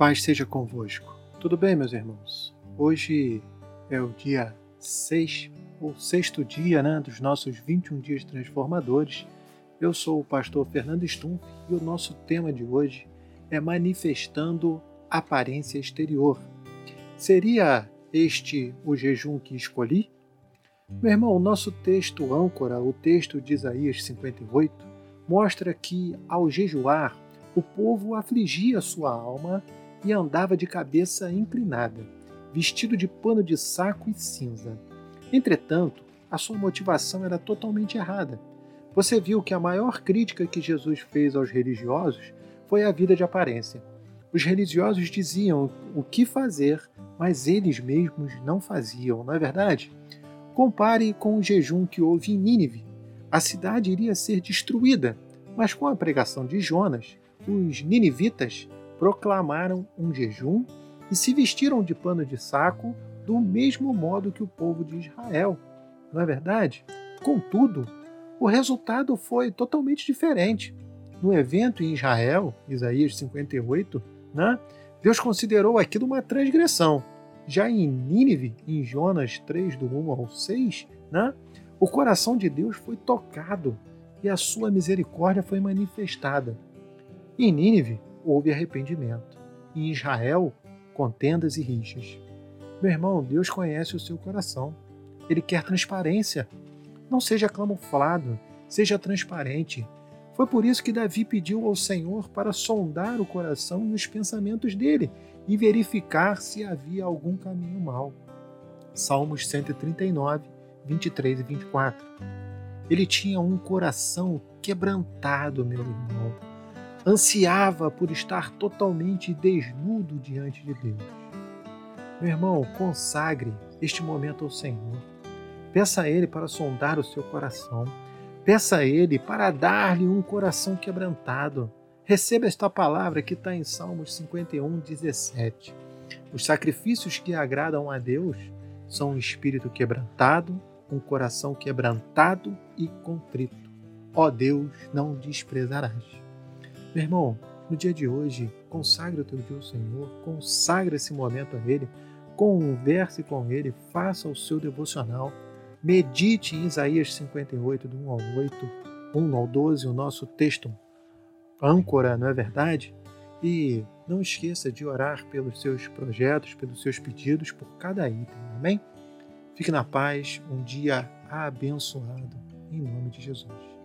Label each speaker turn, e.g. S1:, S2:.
S1: Paz seja convosco. Tudo bem, meus irmãos? Hoje é o dia 6, o sexto dia né, dos nossos 21 dias transformadores. Eu sou o pastor Fernando Stumpf e o nosso tema de hoje é manifestando aparência exterior. Seria este o jejum que escolhi? Meu irmão, o nosso texto âncora, o texto de Isaías 58, mostra que ao jejuar, o povo afligia sua alma e andava de cabeça inclinada, vestido de pano de saco e cinza. Entretanto, a sua motivação era totalmente errada. Você viu que a maior crítica que Jesus fez aos religiosos foi a vida de aparência. Os religiosos diziam o que fazer, mas eles mesmos não faziam, não é verdade? Compare com o jejum que houve em Nínive. A cidade iria ser destruída, mas com a pregação de Jonas, os ninivitas proclamaram um jejum e se vestiram de pano de saco do mesmo modo que o povo de Israel. Não é verdade? Contudo, o resultado foi totalmente diferente. No evento em Israel, Isaías 58, né, Deus considerou aquilo uma transgressão. Já em Nínive, em Jonas 3, do 1 ao 6, né, o coração de Deus foi tocado e a sua misericórdia foi manifestada. Em Nínive, houve arrependimento. Em Israel, contendas e rixas. Meu irmão, Deus conhece o seu coração. Ele quer transparência. Não seja camuflado, seja transparente. Foi por isso que Davi pediu ao Senhor para sondar o coração e os pensamentos dele e verificar se havia algum caminho mau. Salmos 139, 23 e 24. Ele tinha um coração quebrantado, meu irmão ansiava por estar totalmente desnudo diante de Deus. Meu irmão, consagre este momento ao Senhor. Peça a Ele para sondar o seu coração. Peça a Ele para dar-lhe um coração quebrantado. Receba esta palavra que está em Salmos 51, 17. Os sacrifícios que agradam a Deus são um espírito quebrantado, um coração quebrantado e contrito. Ó Deus, não desprezarás. Meu irmão, no dia de hoje, consagre o teu dia ao Senhor, consagre esse momento a Ele, converse com Ele, faça o seu devocional, medite em Isaías 58, do 1 ao 8, 1 ao 12, o nosso texto âncora, não é verdade? E não esqueça de orar pelos seus projetos, pelos seus pedidos, por cada item, amém? Fique na paz, um dia abençoado, em nome de Jesus.